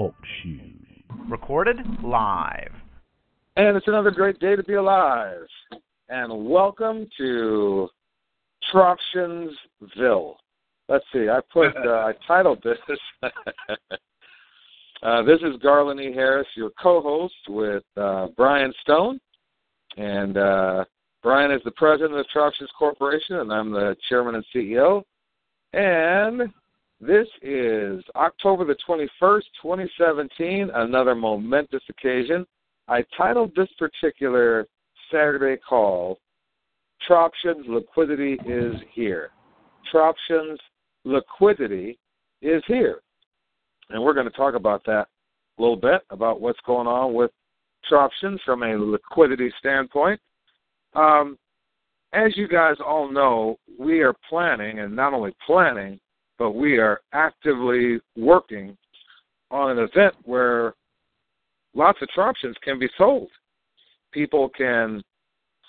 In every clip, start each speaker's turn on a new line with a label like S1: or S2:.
S1: Talk shoes. Recorded live.
S2: And it's another great day to be alive. And welcome to Troptionsville. Let's see, I put, uh, I titled this. uh, this is Garland E. Harris, your co host with uh, Brian Stone. And uh, Brian is the president of Troptions Corporation, and I'm the chairman and CEO. And this is October the 21st, 2017, another momentous occasion. I titled this particular Saturday call, Troptions Liquidity is Here. Troptions Liquidity is here. And we're going to talk about that a little bit, about what's going on with Troptions from a liquidity standpoint. Um, as you guys all know, we are planning, and not only planning, but we are actively working on an event where lots of Troptions can be sold. People can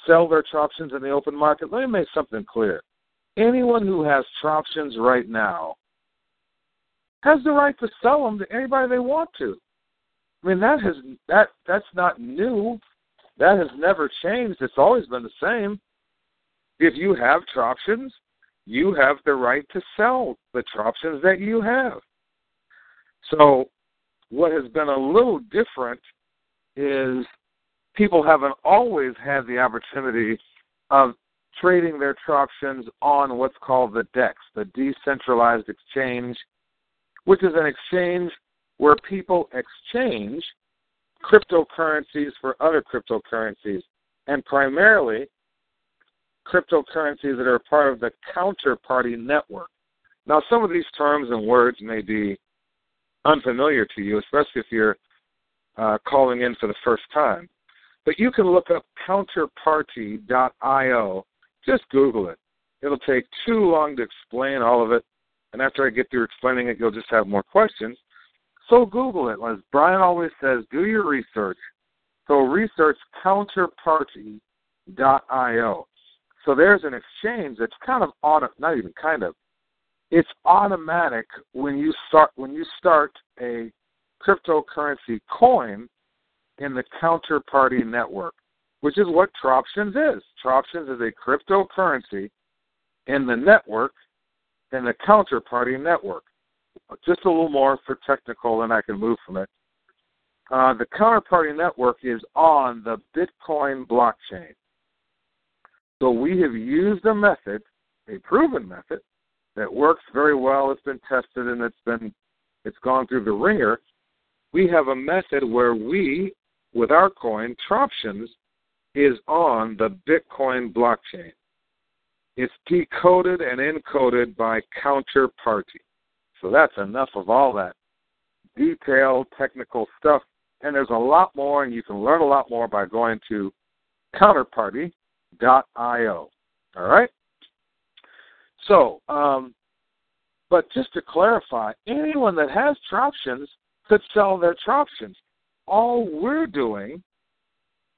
S2: sell their Troptions in the open market. Let me make something clear. Anyone who has Troptions right now has the right to sell them to anybody they want to. I mean that has that that's not new. That has never changed. It's always been the same. If you have Troptions, you have the right to sell the Troptions that you have. So, what has been a little different is people haven't always had the opportunity of trading their Troptions on what's called the DEX, the Decentralized Exchange, which is an exchange where people exchange cryptocurrencies for other cryptocurrencies. And primarily, cryptocurrencies that are part of the counterparty network. Now, some of these terms and words may be unfamiliar to you, especially if you're uh, calling in for the first time. But you can look up counterparty.io. Just Google it. It'll take too long to explain all of it. And after I get through explaining it, you'll just have more questions. So Google it. As Brian always says, do your research. So research counterparty.io. So there's an exchange that's kind of auto, not even kind of, it's automatic when you start when you start a cryptocurrency coin in the counterparty network, which is what Troptions is. Troptions is a cryptocurrency in the network, in the counterparty network. Just a little more for technical, and I can move from it. Uh, the counterparty network is on the Bitcoin blockchain. So we have used a method, a proven method, that works very well. It's been tested and it's been it's gone through the wringer. We have a method where we, with our coin, Troptions, is on the Bitcoin blockchain. It's decoded and encoded by counterparty. So that's enough of all that detailed technical stuff. And there's a lot more, and you can learn a lot more by going to counterparty. All right? So, um, but just to clarify, anyone that has Troptions could sell their Troptions. All we're doing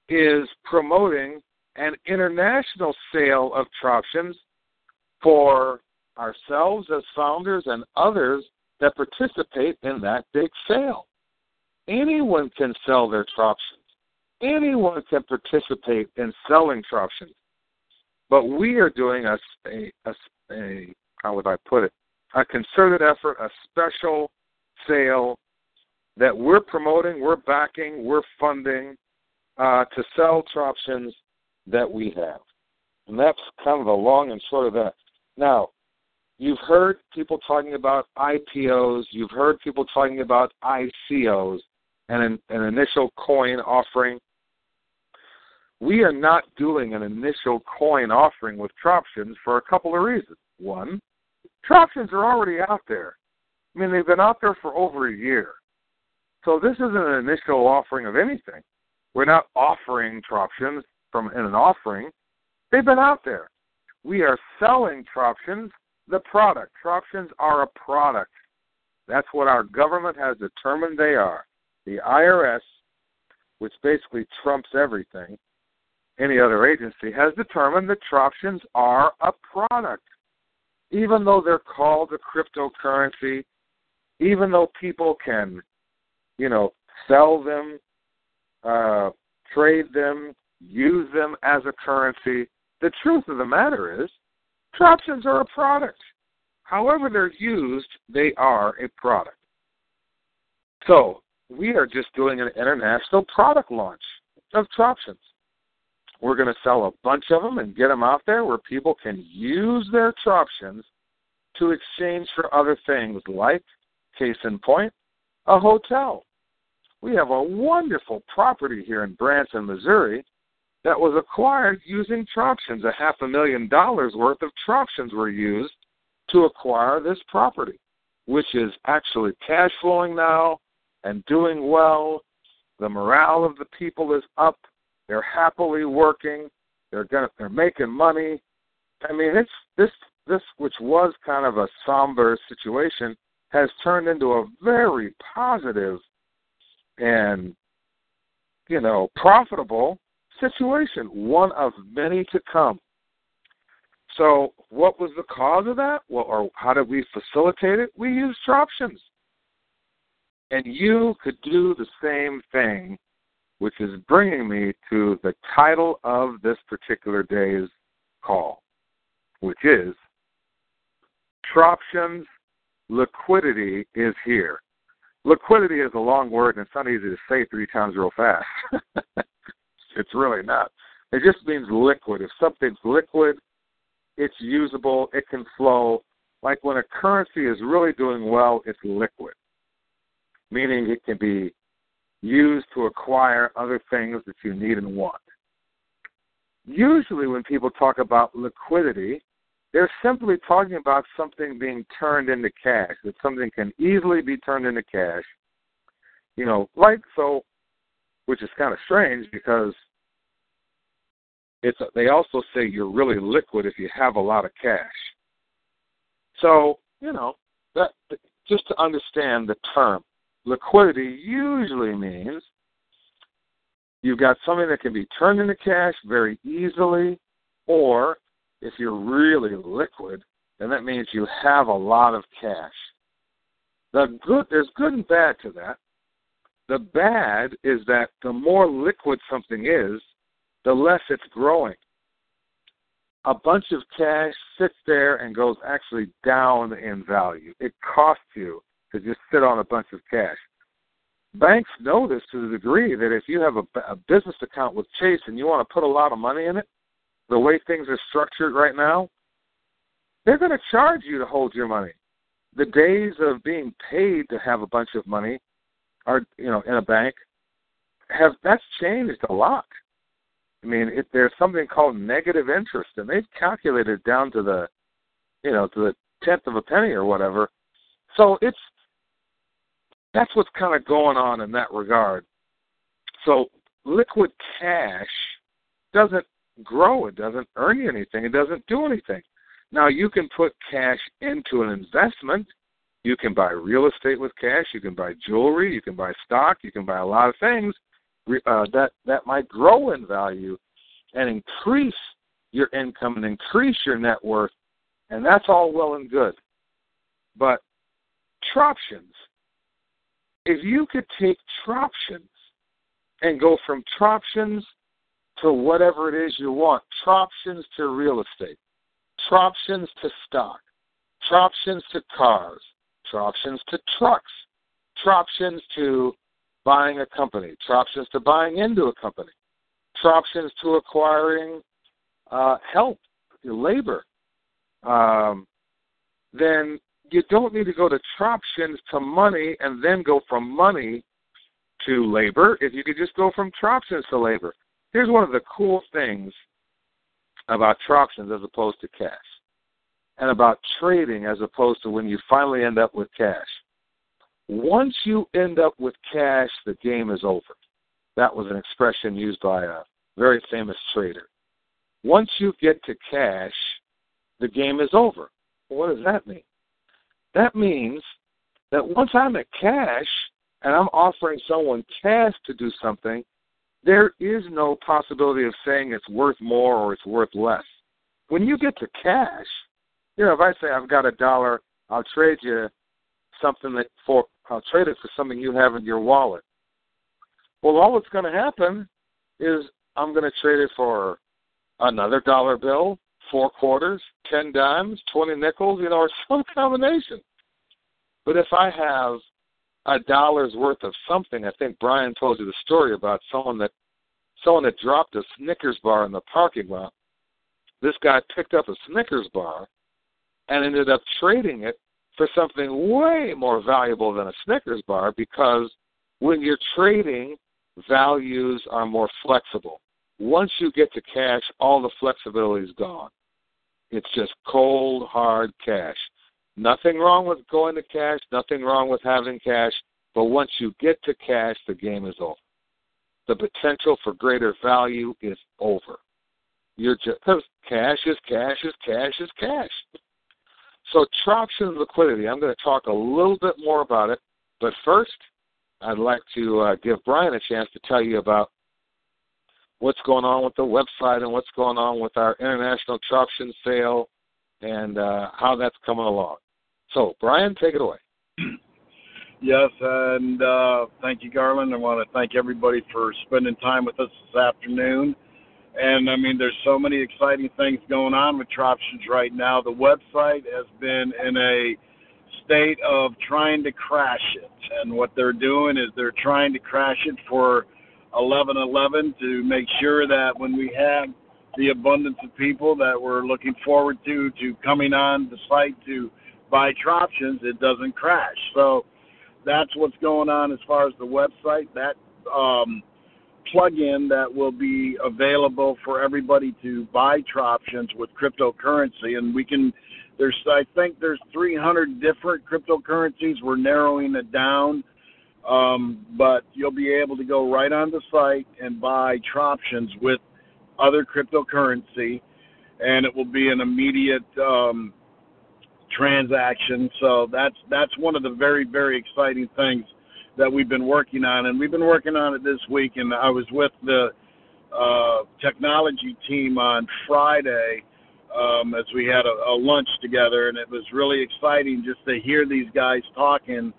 S2: is promoting an international sale of Troptions for ourselves as founders and others that participate in that big sale. Anyone can sell their Troptions anyone can participate in selling Troptions, but we are doing a, a, a, a how would I put it, a concerted effort, a special sale that we're promoting, we're backing, we're funding uh, to sell Troptions that we have. And that's kind of the long and short of that. Now, you've heard people talking about IPOs, you've heard people talking about ICOs, and an, an initial coin offering we are not doing an initial coin offering with Troptions for a couple of reasons. One, Troptions are already out there. I mean, they've been out there for over a year. So this isn't an initial offering of anything. We're not offering Troptions from in an offering. They've been out there. We are selling Troptions, the product. Troptions are a product. That's what our government has determined they are. The IRS, which basically trumps everything, any other agency, has determined that Troptions are a product. Even though they're called a cryptocurrency, even though people can, you know, sell them, uh, trade them, use them as a currency, the truth of the matter is, Troptions are a product. However they're used, they are a product. So we are just doing an international product launch of Troptions. We're going to sell a bunch of them and get them out there where people can use their Troptions to exchange for other things like, case in point, a hotel. We have a wonderful property here in Branson, Missouri that was acquired using Troptions. A half a million dollars worth of Troptions were used to acquire this property, which is actually cash flowing now and doing well. The morale of the people is up. They're happily working. They're gonna they're making money. I mean, it's this this which was kind of a somber situation has turned into a very positive and you know profitable situation, one of many to come. So, what was the cause of that? Well, or how did we facilitate it? We used Troptions. And you could do the same thing, which is bringing me to the title of this particular day's call, which is Troptions Liquidity is Here. Liquidity is a long word and it's not easy to say three times real fast. it's really not. It just means liquid. If something's liquid, it's usable, it can flow. Like when a currency is really doing well, it's liquid, meaning it can be used to acquire other things that you need and want. Usually, when people talk about liquidity, they're simply talking about something being turned into cash, that something can easily be turned into cash. You know, like so, which is kind of strange because it's they also say you're really liquid if you have a lot of cash. So you know that just to understand the term liquidity usually means you've got something that can be turned into cash very easily, or if you're really liquid, then that means you have a lot of cash. The good there's good and bad to that. The bad is that the more liquid something is, the less it's growing. A bunch of cash sits there and goes actually down in value. It costs you to just sit on a bunch of cash. Banks know this to the degree that if you have a, a business account with Chase and you want to put a lot of money in it, the way things are structured right now, they're going to charge you to hold your money. The days of being paid to have a bunch of money are, you know, in a bank have that's changed a lot. I mean, it, there's something called negative interest, and they've calculated down to the, you know, to the tenth of a penny or whatever. So it's that's what's kind of going on in that regard. So liquid cash doesn't grow. It doesn't earn you anything. It doesn't do anything. Now you can put cash into an investment. You can buy real estate with cash. You can buy jewelry. You can buy stock. You can buy a lot of things uh, that that might grow in value and increase your income and increase your net worth, and that's all well and good. But troptions, if you could take troptions and go from troptions to whatever it is you want, troptions to real estate, troptions to stock, troptions to cars, troptions to trucks, troptions to buying a company, troptions to buying into a company, troptions to acquiring uh, help, labor, um, then you don't need to go to troptions to money and then go from money to labor. If you could just go from troptions to labor. Here's one of the cool things about troptions as opposed to cash. and about trading as opposed to when you finally end up with cash. Once you end up with cash, the game is over. That was an expression used by a very famous trader. Once you get to cash, the game is over. What does that mean? That means that once I'm at cash and I'm offering someone cash to do something, there is no possibility of saying it's worth more or it's worth less. When you get to cash, you know, if I say I've got a dollar, I'll trade you something that for I'll trade it for something you have in your wallet. Well, all that's going to happen is I'm going to trade it for another dollar bill, four quarters, ten dimes, twenty nickels, you know, or some combination. But if I have a dollar's worth of something, I think Brian told you the story about someone that someone that dropped a Snickers bar in the parking lot. This guy picked up a Snickers bar and ended up trading it for something way more valuable than a Snickers bar because when you're trading, values are more flexible. Once you get to cash, all the flexibility is gone. It's just cold, hard cash. Nothing wrong with going to cash, nothing wrong with having cash, but once you get to cash, the game is over. The potential for greater value is over. You're just cash is cash is cash is cash. So Troption liquidity, I'm going to talk a little bit more about it, but first, I'd like to uh, give Brian a chance to tell you about what's going on with the website and what's going on with our international Troption sale and uh, how that's coming along. So, Brian, take it away.
S3: Yes, and uh, thank you, Garland. I want to thank everybody for spending time with us this afternoon. And I mean, there's so many exciting things going on with Troptions right now. The website has been in a state of trying to crash it, and what they're doing is they're trying to crash it for 1111 to make sure that when we have the abundance of people that we're looking forward to to coming on the site to buy Troptions, it doesn't crash. So that's what's going on as far as the website. That um, plugin that will be available for everybody to buy Troptions with cryptocurrency, and we can. There's, I think, there's 300 different cryptocurrencies. We're narrowing it down, um, but you'll be able to go right on the site and buy Troptions with other cryptocurrency, and it will be an immediate um, transaction. So that's that's one of the very very exciting things that we've been working on, and we've been working on it this week. And I was with the uh, technology team on Friday um, as we had a, a lunch together, and it was really exciting just to hear these guys talking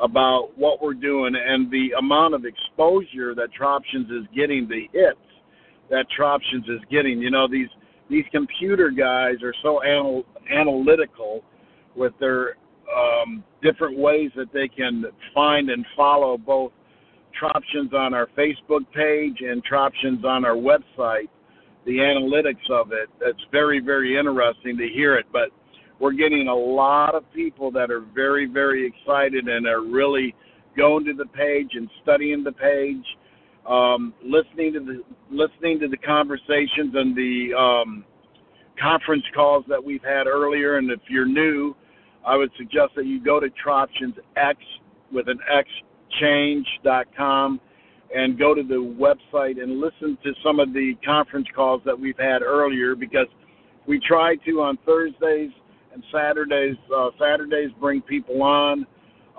S3: about what we're doing and the amount of exposure that Troptions is getting, the hits that Troptions is getting. You know, these these computer guys are so anal- analytical with their um, different ways that they can find and follow both Troptions on our Facebook page and Troptions on our website. The analytics of it, it's very, very interesting to hear it. But we're getting a lot of people that are very, very excited and are really going to the page and studying the page, um, listening to the listening to the conversations and the um, conference calls that we've had earlier. And if you're new, I would suggest that you go to Troptions X with an X and go to the website and listen to some of the conference calls that we've had earlier because we try to on Thursdays and Saturdays uh, Saturdays bring people on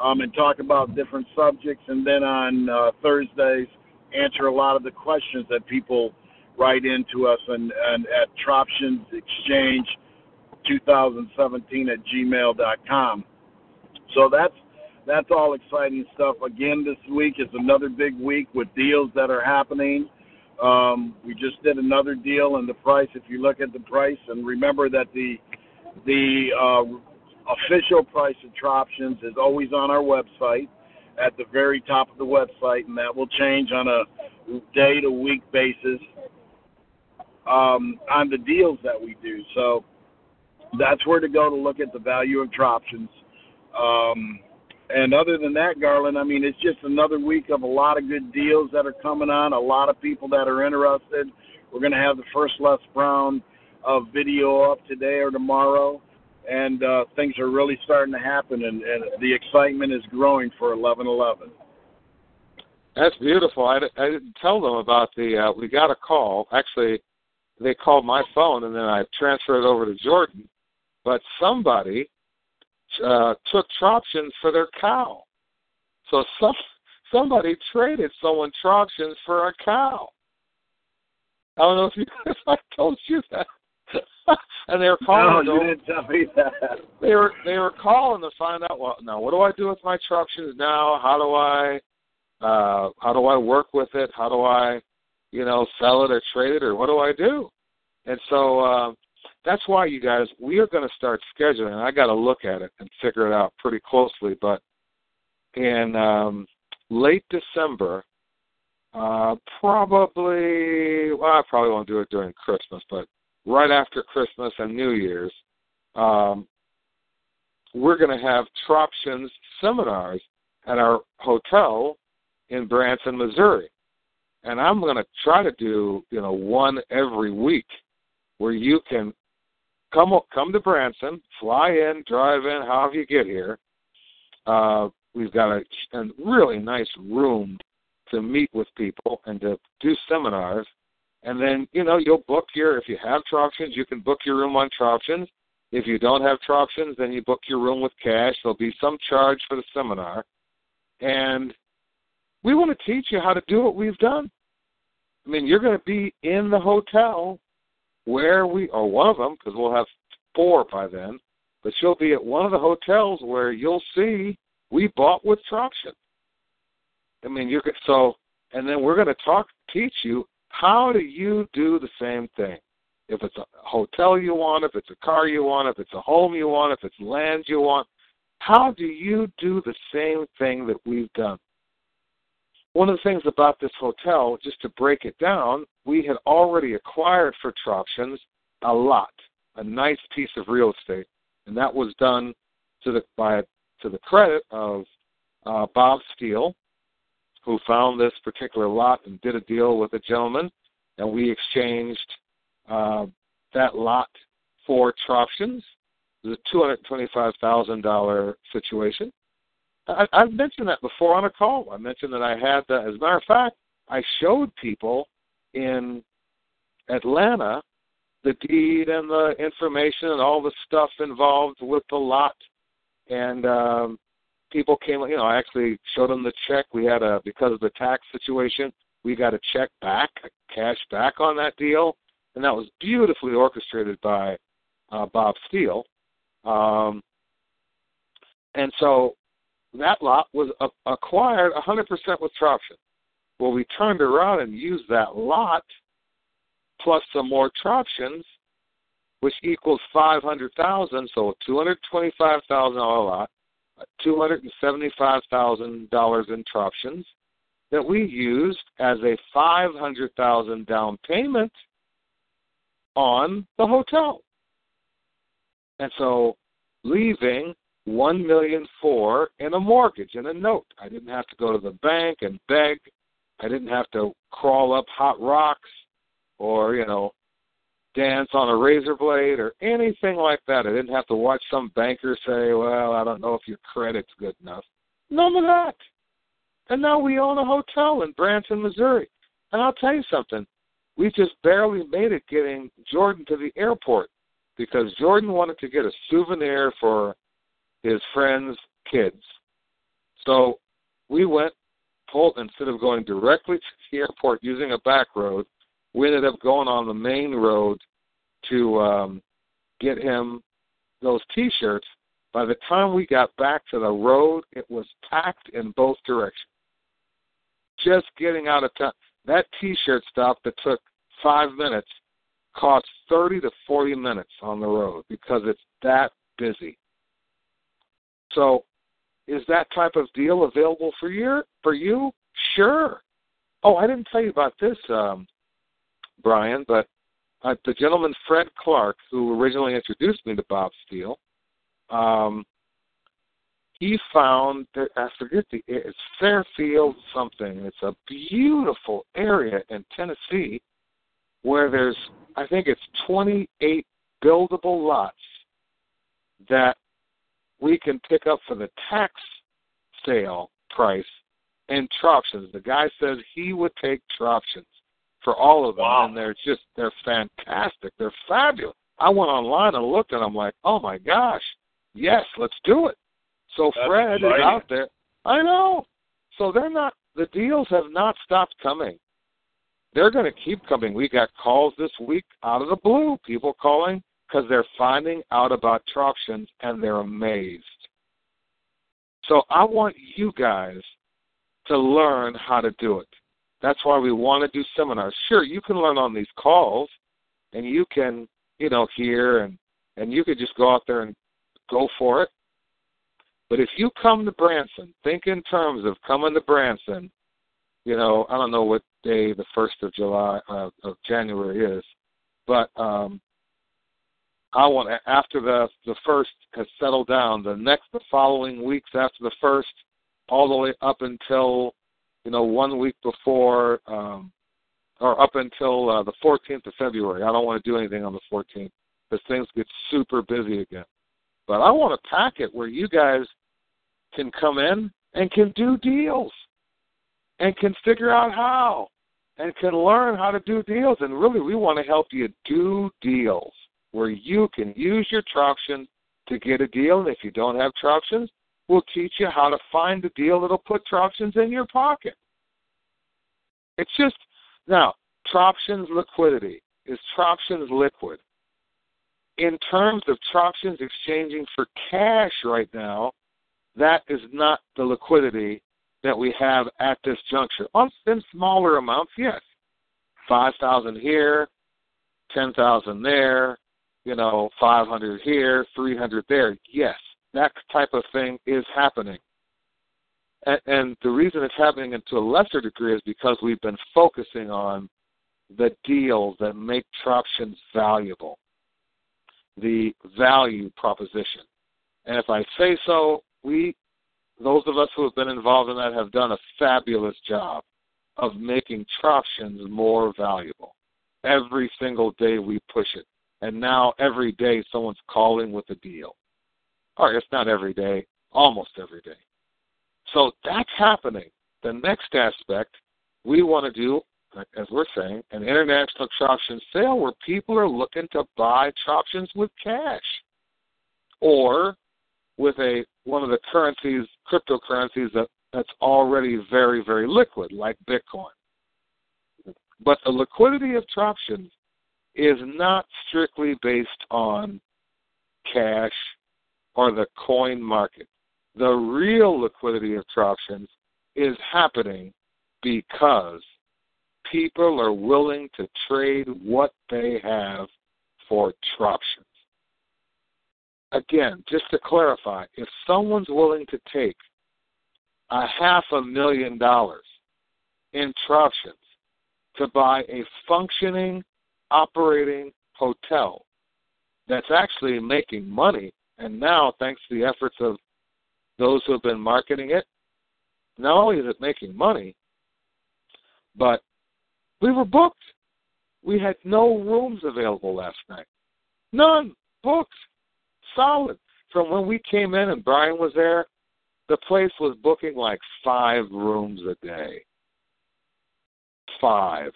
S3: um, and talk about different subjects and then on uh, Thursdays answer a lot of the questions that people write into us and, and at Troptions Exchange 2017 at gmail.com. So that's that's all exciting stuff. Again, this week is another big week with deals that are happening. Um, we just did another deal, and the price. If you look at the price, and remember that the the uh, official price of Troptions is always on our website at the very top of the website, and that will change on a day to week basis um, on the deals that we do. So that's where to go to look at the value of Troptions. Um, and other than that, Garland, I mean, it's just another week of a lot of good deals that are coming on, a lot of people that are interested. We're going to have the first Les Brown uh, video up today or tomorrow.
S4: and uh, things are really starting to happen, and, and the excitement is growing for 1111.
S2: That's beautiful. I, I didn't tell them about the. Uh, we got a call. Actually, they called my phone, and then I transferred it over to Jordan. But somebody uh, took Troptions for their cow. So some somebody traded someone Troptions for a cow. I don't know if you if I told you that. And they were calling.
S4: No, you didn't tell me that.
S2: They were they were calling to find out. Well, now what do I do with my Troptions now? How do I uh, how do I work with it? How do I, you know, sell it or trade it or what do I do? And so uh, that's why you guys we are going to start scheduling. I got to look at it and figure it out pretty closely. But in um, late December, uh, probably well, I probably won't do it during Christmas, but right after Christmas and New Year's, um, we're going to have Troptions seminars at our hotel in Branson, Missouri. And I'm going to try to do, you know, one every week where you can come come to Branson, fly in, drive in, however you get here. Uh, we've got a, a really nice room to meet with people and to do seminars. And then, you know, you'll book your, if you have Troptions, you can book your room on Troptions. If you don't have Troptions, then you book your room with cash. There'll be some charge for the seminar. And we want to teach you how to do what we've done. I mean, you're going to be in the hotel where we, or one of them, because we'll have four by then, but you'll be at one of the hotels where you'll see we bought with Troption. I mean, you could so, and then we're going to talk, teach you how do you do the same thing. If it's a hotel you want, if it's a car you want, if it's a home you want, if it's land you want, how do you do the same thing that we've done? One of the things about this hotel, just to break it down, we had already acquired for Troptions a lot, a nice piece of real estate, and that was done to the by to the credit of uh, Bob Steele, who found this particular lot and did a deal with a gentleman, and we exchanged uh, that lot for Troptions. It was a two hundred twenty-five thousand dollar situation, I, I've mentioned that before on a call. I mentioned that I had, the, as a matter of fact, I showed people in Atlanta the deed and the information and all the stuff involved with the lot. And um, people came, you know, I actually showed them the check. We had a, because of the tax situation, we got a check back, cash back on that deal. And that was beautifully orchestrated by uh, Bob Steele. Um, and so that lot was acquired 100% with Troption. Well, we turned around and used that lot plus some more Troptions, which equals 500,000. So, a $225,000 lot, $275,000 in Troptions that we used as a 500,000 down payment on the hotel. And so, leaving one million four in a mortgage and a note. I didn't have to go to the bank and beg. I didn't have to crawl up hot rocks or, you know, dance on a razor blade or anything like that. I didn't have to watch some banker say, Well, I don't know if your credit's good enough. None of that. And now we own a hotel in Branson, Missouri. And I'll tell you something. We just barely made it getting Jordan to the airport because Jordan wanted to get a souvenir for his friends' kids. So we went, pulled, instead of going directly to the airport using a back road, we ended up going on the main road to um, get him those T-shirts. By the time we got back to the road, it was packed in both directions. Just getting out of town. That T-shirt stop that took five minutes cost 30 to 40 minutes on the road because it's that busy. So, is that type of deal available for you? For you, sure. Oh, I didn't tell you about this, um, Brian, but uh, the gentleman Fred Clark, who originally introduced me to Bob Steele, um, he found that I forget the it's Fairfield something. It's a beautiful area in Tennessee where there's I think it's 28 buildable lots that we can pick up for the tax sale price and Troptions. The guy says he would take Troptions for all of them,
S4: wow.
S2: and they're just they're fantastic. They're fabulous. I went online and looked, and I'm like, oh my gosh, yes, let's do it. So
S4: That's
S2: Fred
S4: exciting.
S2: is out there. I know. So they're not. The deals have not stopped coming. They're going to keep coming. We got calls this week out of the blue. People calling because they're finding out about Troptions and they're amazed. So I want you guys to learn how to do it. That's why we want to do seminars. Sure, you can learn on these calls, and you can, you know, hear and and you could just go out there and go for it. But if you come to Branson, think in terms of coming to Branson. You know, I don't know what day the first of July uh, of January is, but um, I want after the the first has settled down, the next the following weeks after the first, all the way up until you know one week before um, or up until uh, the 14th of February. I don't want to do anything on the 14th because things get super busy again. But I want a packet where you guys can come in and can do deals and can figure out how and can learn how to do deals. And really, we want to help you do deals where you can use your Troption to get a deal. And if you don't have Troptions, we'll teach you how to find a deal that'll put Troptions in your pocket. It's just now Troptions liquidity is Troptions liquid. In terms of Troptions exchanging for cash right now, that is not the liquidity that we have at this juncture. On in smaller amounts, yes, five thousand here, ten thousand there, you know, five hundred here, three hundred there. Yes, that type of thing is happening. And, and the reason it's happening to a lesser degree is because we've been focusing on the deals that make Troptions valuable, the value proposition. And if I say so, we those of us who have been involved in that have done a fabulous job of making Troptions more valuable. Every single day we push it. And now every day someone's calling with a deal. Or it's not every day, almost every day. So that's happening. The next aspect we want to do, as we're saying, an international Troption sale where people are looking to buy Troptions with cash. Or with a one of the currencies, cryptocurrencies that that's already very very liquid, like Bitcoin. But the liquidity of Troptions is not strictly based on cash or the coin market. The real liquidity of Troptions is happening because people are willing to trade what they have for Troptions again, just to clarify, if someone's willing to take a half a million dollars in Troptions to buy a functioning, operating hotel that's actually making money, and now, thanks to the efforts of those who have been marketing it, not only is it making money, but we were booked. We had no rooms available last night. None. Booked solid. From when we came in and Brian was there, the place was booking like five rooms a day. Five.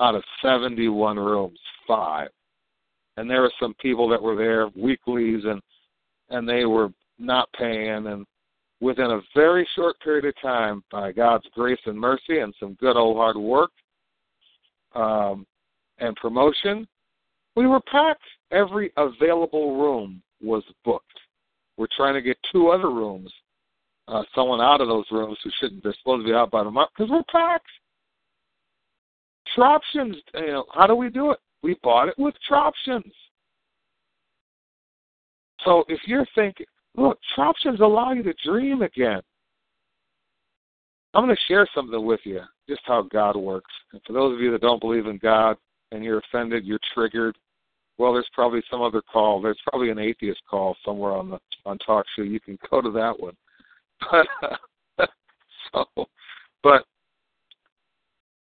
S2: Out of 71 rooms, five. And there were some people that were there weeklies and and they were not paying and within a very short period of time by God's grace and mercy and some good old hard work um, and promotion, we were packed. Every available room was booked. We're trying to get two other rooms, uh, someone out of those rooms who shouldn't. They're supposed to be out by the month because we're packed. Troptions, you know, how do we do it? We bought it with Troptions. So if you're thinking, look, Troptions allow you to dream again. I'm going to share something with you, just how God works. And for those of you that don't believe in God and you're offended, you're triggered, well, there's probably some other call. There's probably an atheist call somewhere on the on talk show. You can go to that one. But so, but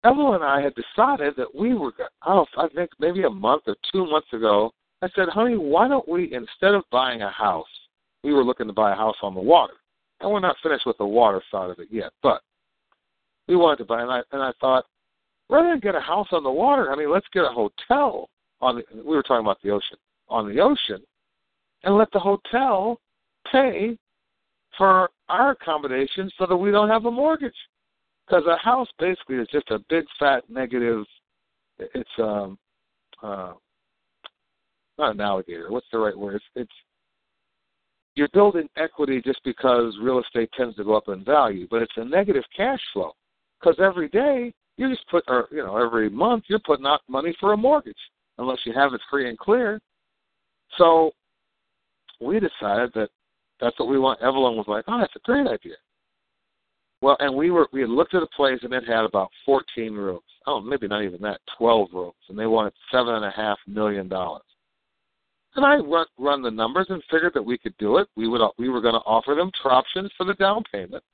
S2: Evelyn and I had decided that we were. Oh, I think maybe a month or two months ago. I said, honey, why don't we, instead of buying a house, we were looking to buy a house on the water. And we're not finished with the water side of it yet, but we wanted to buy, and I, and I thought, rather than get a house on the water, I mean, let's get a hotel on the, we were talking about the ocean, on the ocean, and let the hotel pay for our accommodation so that we don't have a mortgage. Because a house basically is just a big fat negative. It's um, uh, not an alligator. What's the right word? It's, it's you're building equity just because real estate tends to go up in value, but it's a negative cash flow because every day you just put, or you know, every month you're putting out money for a mortgage unless you have it free and clear. So we decided that that's what we want. Evelyn was like, "Oh, that's a great idea." Well, and we were we had looked at a place and it had about 14 rooms. Oh, maybe not even that, 12 rooms, and they wanted seven and a half million dollars. And I run, run the numbers and figured that we could do it. We would we were going to offer them options for the down payment,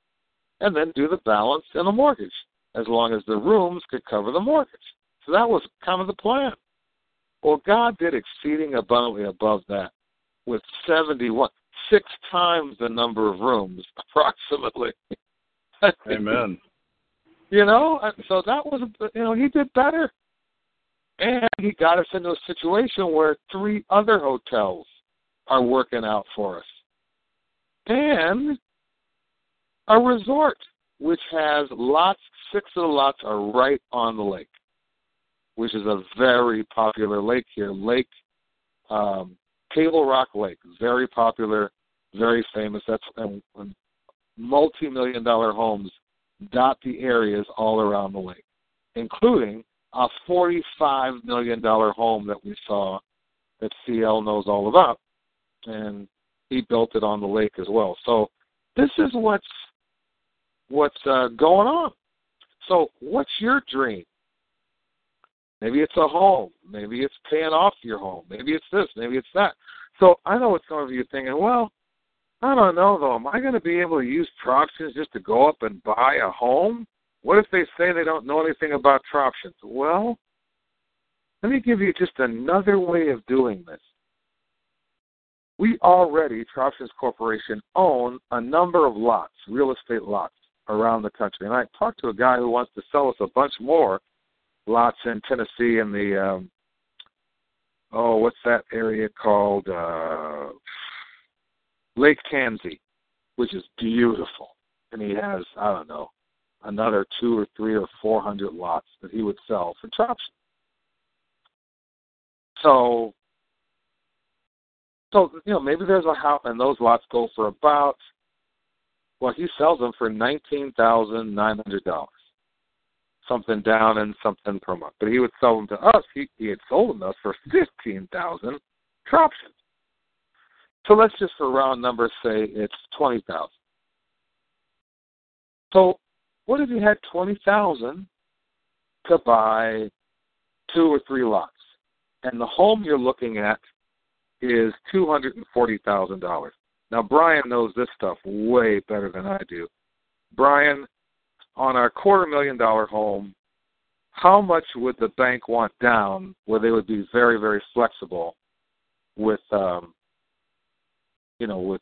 S2: and then do the balance in the mortgage, as long as the rooms could cover the mortgage. So that was kind of the plan. Well, God did exceeding abundantly above that, with seventy-one, six times the number of rooms, approximately.
S4: Amen.
S2: you know, so that was you know he did better. And he got us into a situation where three other hotels are working out for us. And a resort, which has lots, six of the lots are right on the lake, which is a very popular lake here. Lake, um, Table Rock Lake, very popular, very famous. That's and, and multi-million dollar homes dot the areas all around the lake, including a $45 million home that we saw that CL knows all about. And he built it on the lake as well. So this is what's what's uh, going on. So what's your dream? Maybe it's a home. Maybe it's paying off your home. Maybe it's this. Maybe it's that. So I know what some of you are thinking. Well, I don't know though. Am I going to be able to use Troptions just to go up and buy a home? What if they say they don't know anything about Troptions? Well, let me give you just another way of doing this. We already, Troptions Corporation, own a number of lots, real estate lots, around the country. And I talked to a guy who wants to sell us a bunch more lots in Tennessee in the, um, oh, what's that area called? Uh, Lake Tansi, which is beautiful. And he has, I don't know, another two or three or four hundred lots that he would sell for Troption. So, so you know, maybe there's a house, and those lots go for about. Well, he sells them for nineteen thousand nine hundred dollars, something down and something per month. But he would sell them to us. He he had sold them to us for fifteen thousand Troption. So let's just for round numbers say it's twenty thousand. So what if you had twenty thousand to buy two or three lots, and the home you're looking at is two hundred and forty thousand dollars? Now Brian knows this stuff way better than I do. Brian, on our quarter million dollar home, how much would the bank want down where they would be very, very flexible with um you know, with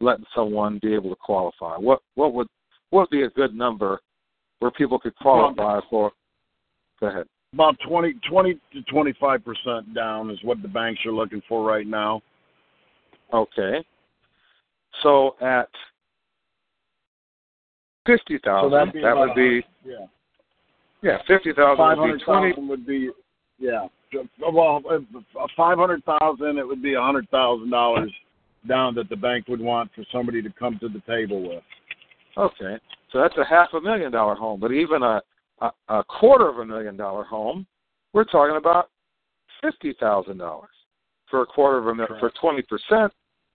S2: letting someone be able to qualify? What what would what would be a good number where people could qualify for? Go ahead.
S4: About 20, 20 to 25 percent down is what the banks are looking for right now.
S2: Okay. So at fifty thousand, so that would be
S4: yeah,
S2: yeah, fifty thousand would be twenty.
S4: Would be yeah, well, five hundred thousand. It would be a hundred thousand dollars down that the bank would want for somebody to come to the table with.
S2: Okay, so that's a half a million dollar home, but even a a, a quarter of a million dollar home, we're talking about fifty thousand dollars for a quarter of a million for twenty percent.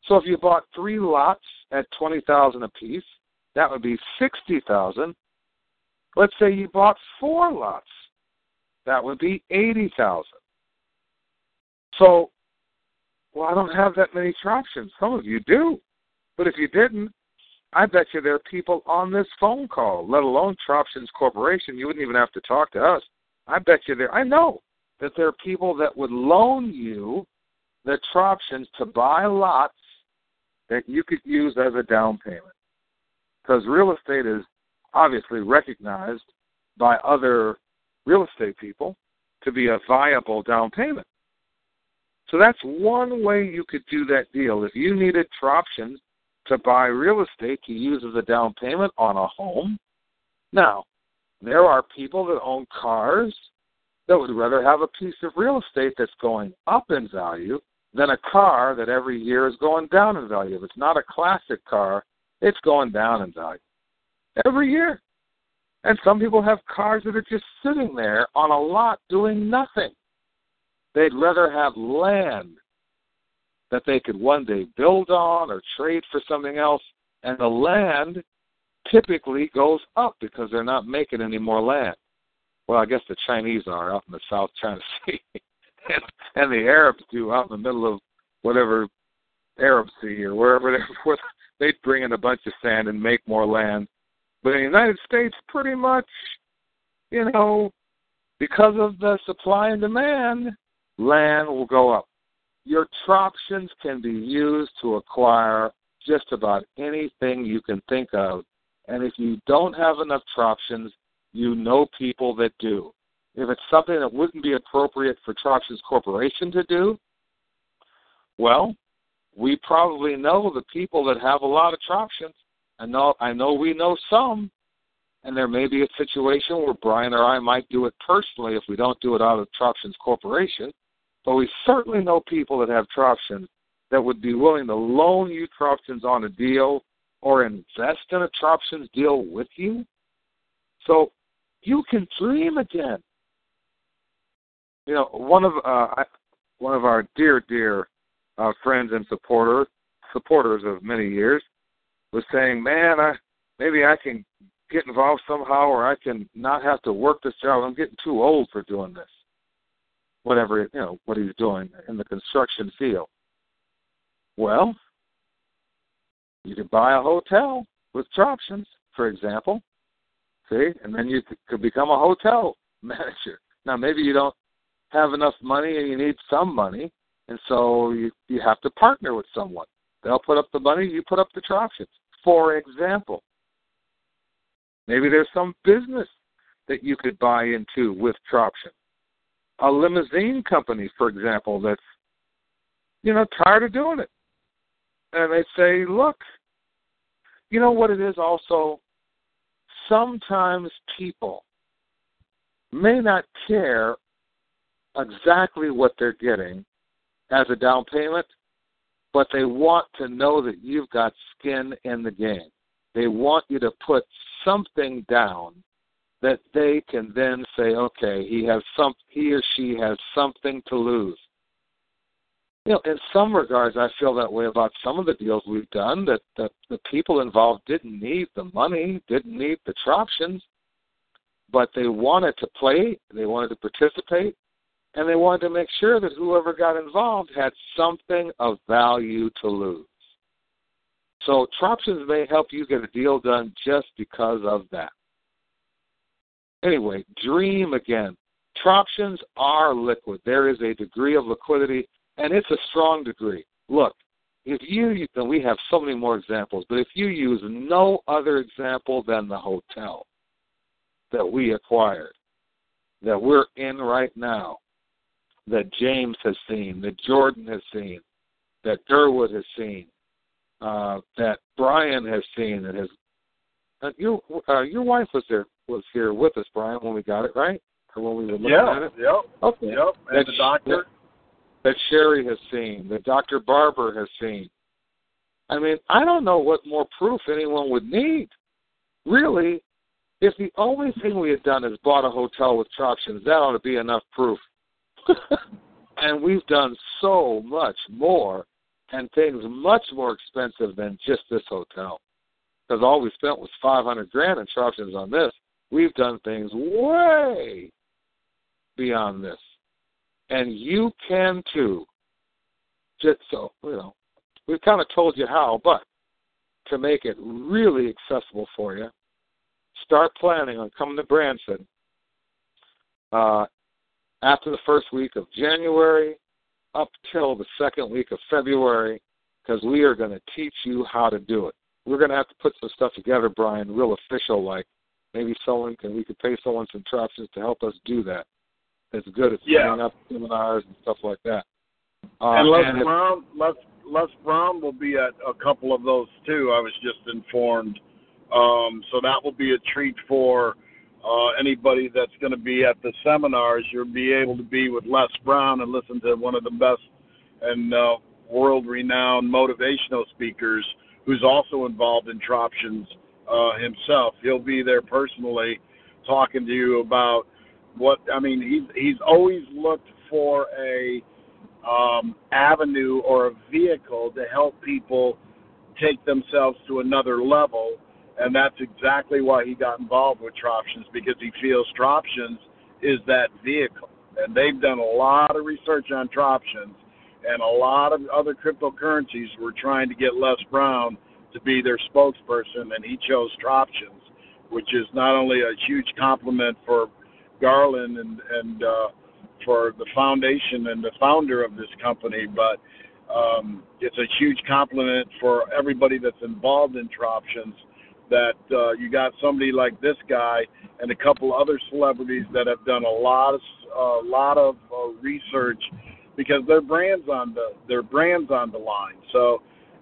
S2: So if you bought three lots at twenty thousand apiece, that would be sixty thousand. Let's say you bought four lots, that would be eighty thousand. So, well, I don't have that many options. Some of you do, but if you didn't, I bet you there are people on this phone call, let alone Troptions Corporation. You wouldn't even have to talk to us. I bet you there. I know that there are people that would loan you the Troptions to buy lots that you could use as a down payment. Because real estate is obviously recognized by other real estate people to be a viable down payment. So that's one way you could do that deal. If you needed Troptions to buy real estate to use as a down payment on a home, now, there are people that own cars that would rather have a piece of real estate that's going up in value than a car that every year is going down in value. If it's not a classic car, it's going down in value every year. And some people have cars that are just sitting there on a lot doing nothing. They'd rather have land that they could one day build on or trade for something else. And the land typically goes up because they're not making any more land. Well, I guess the Chinese are out in the South China Sea, and, the Arabs do out in the middle of whatever Arab Sea or wherever they're, where they'd bring in a bunch of sand and make more land. But in the United States, pretty much, you know, because of the supply and demand, land will go up. Your Troptions can be used to acquire just about anything you can think of and if you don't have enough Troptions, you know people that do. If it's something that wouldn't be appropriate for Troptions Corporation to do, well, we probably know the people that have a lot of Troptions. I know I know we know some, and there may be a situation where Brian or I might do it personally if we don't do it out of Troptions Corporation. But we certainly know people that have Troptions that would be willing to loan you Troptions on a deal or invest in a Troptions deal with you. So you can dream again. You know, one of uh, one of our dear, dear uh, friends and supporter supporters of many years was saying, "Man, I maybe I can get involved somehow, or I can not have to work this job. I'm getting too old for doing this. Whatever you know, what he's doing in the construction field." Well, you could buy a hotel with Troptions, for example. See, and then you could become a hotel manager. Now, maybe you don't have enough money and you need some money, and so you you have to partner with someone. They'll put up the money, you put up the Troptions. For example, maybe there's some business that you could buy into with Troption. A limousine company, for example, that's you know tired of doing it, and they say, look, you know what it is also? Sometimes people may not care exactly what they're getting as a down payment, but they want to know that you've got skin in the game. They want you to put something down that they can then say, okay, he has some he or she has something to lose you know, in some regards, I feel that way about some of the deals we've done. That, that the people involved didn't need the money, didn't need the Troptions, but they wanted to play, they wanted to participate, and they wanted to make sure that whoever got involved had something of value to lose. So Troptions may help you get a deal done just because of that. Anyway, dream again. Troptions are liquid. There is a degree of liquidity and it's a strong degree. Look, if you, and we have so many more examples, but if you use no other example than the hotel that we acquired, that we're in right now, that James has seen, that Jordan has seen, that Durwood has seen, uh, that Brian has seen, that has. Uh, your uh, your wife was there was here with us, Brian, when we got it right, or when we were looking
S4: yeah,
S2: at it.
S4: Yep.
S2: Okay.
S4: Yep. And
S2: That's,
S4: the doctor
S2: that Sherry has seen, that Dr. Barber has seen. I mean, I don't know what more proof anyone would need. Really, if the only thing we had done is bought a hotel with Troptions, that ought to be enough proof. and we've done so much more and things much more expensive than just this hotel. Because all we spent was five hundred grand in Troptions on this. We've done things way beyond this and you can too. Just so you know, we've kind of told you how, but to make it really accessible for you, start planning on coming to Branson uh, after the first week of January. up till the second week of February because we are going to teach you how to do it. We're going to have to put some stuff together, Brian, real official like. Maybe someone can we could pay someone some Troptions to help us do that. That's good at
S3: Yeah.
S2: setting up seminars and stuff like that. Uh,
S3: and Les
S2: and
S3: Brown, Les, Les Brown will be at a couple of those too. I was just informed. Um, so that will be a treat for uh, anybody that's going to be at the seminars. You'll be able to be with Les Brown and listen to one of the best and uh, world-renowned motivational speakers, who's also involved in Troptions uh, himself. He'll be there personally, talking to you about what I mean. He's he's always looked for a um, avenue or a vehicle to help people take themselves to another level. And that's exactly why he got involved with Troptions because he feels Troptions is that vehicle. And they've done a lot of research on Troptions, and a lot of other cryptocurrencies were trying to get Les Brown to be their spokesperson, and he chose Troptions, which is not only a huge compliment for Garland and, and uh, for the foundation and the founder of this company, but um, it's a huge compliment for everybody that's involved in Troptions that uh, you got somebody like this guy and a couple other celebrities that have done a lot of a lot of uh, research because their brands on the their brands on the line. So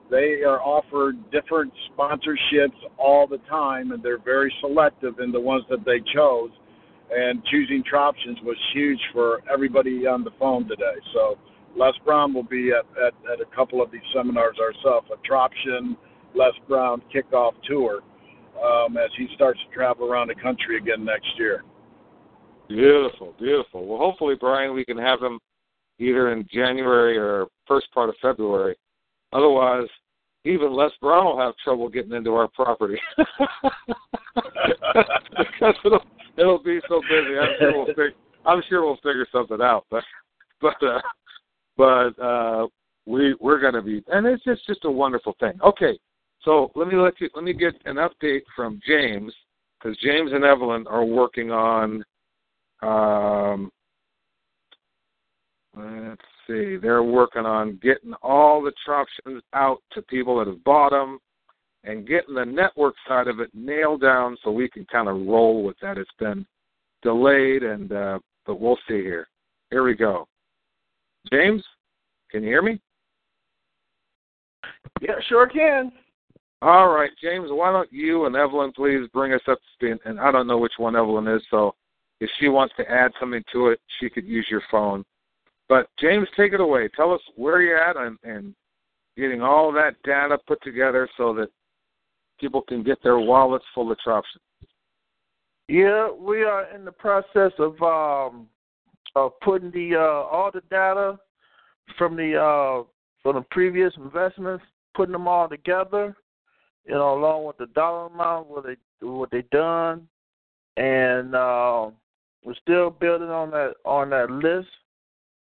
S3: they are offered different sponsorships all the time, and they're very selective in the ones that they chose. And choosing Troptions was huge for everybody on the phone today. So Les Brown will be at, at, at a couple of these seminars ourselves, a Troption Les Brown kickoff tour um, as he starts to travel around the country again next year.
S2: Beautiful, beautiful. Well, hopefully, Brian, we can have him either in January or first part of February. Otherwise, even Les Brown will have trouble getting into our property because it'll it'll be so busy. I'm sure we'll fig- I'm sure we'll figure something out. But but uh, but uh, we we're going to be, and it's just just a wonderful thing. Okay, so let me let you let me get an update from James because James and Evelyn are working on. Um, let's see, they're working on getting all the Troptions out to people that have bought them and getting the network side of it nailed down so we can kind of roll with that. It's been delayed, and uh, but we'll see here. Here we go. James, can you hear me?
S5: Yeah, sure can.
S2: All right, James, why don't you and Evelyn please bring us up to speed? And I don't know which one Evelyn is, so if she wants to add something to it, she could use your phone. But James, take it away. Tell us where you're at and, and getting all that data put together so that people can get their wallets full of Troption.
S5: Yeah, we are in the process of um of putting the uh all the data from the uh from the previous investments, putting them all together, you know, along with the dollar amount, what they what they done, and uh, we're still building on that on that list.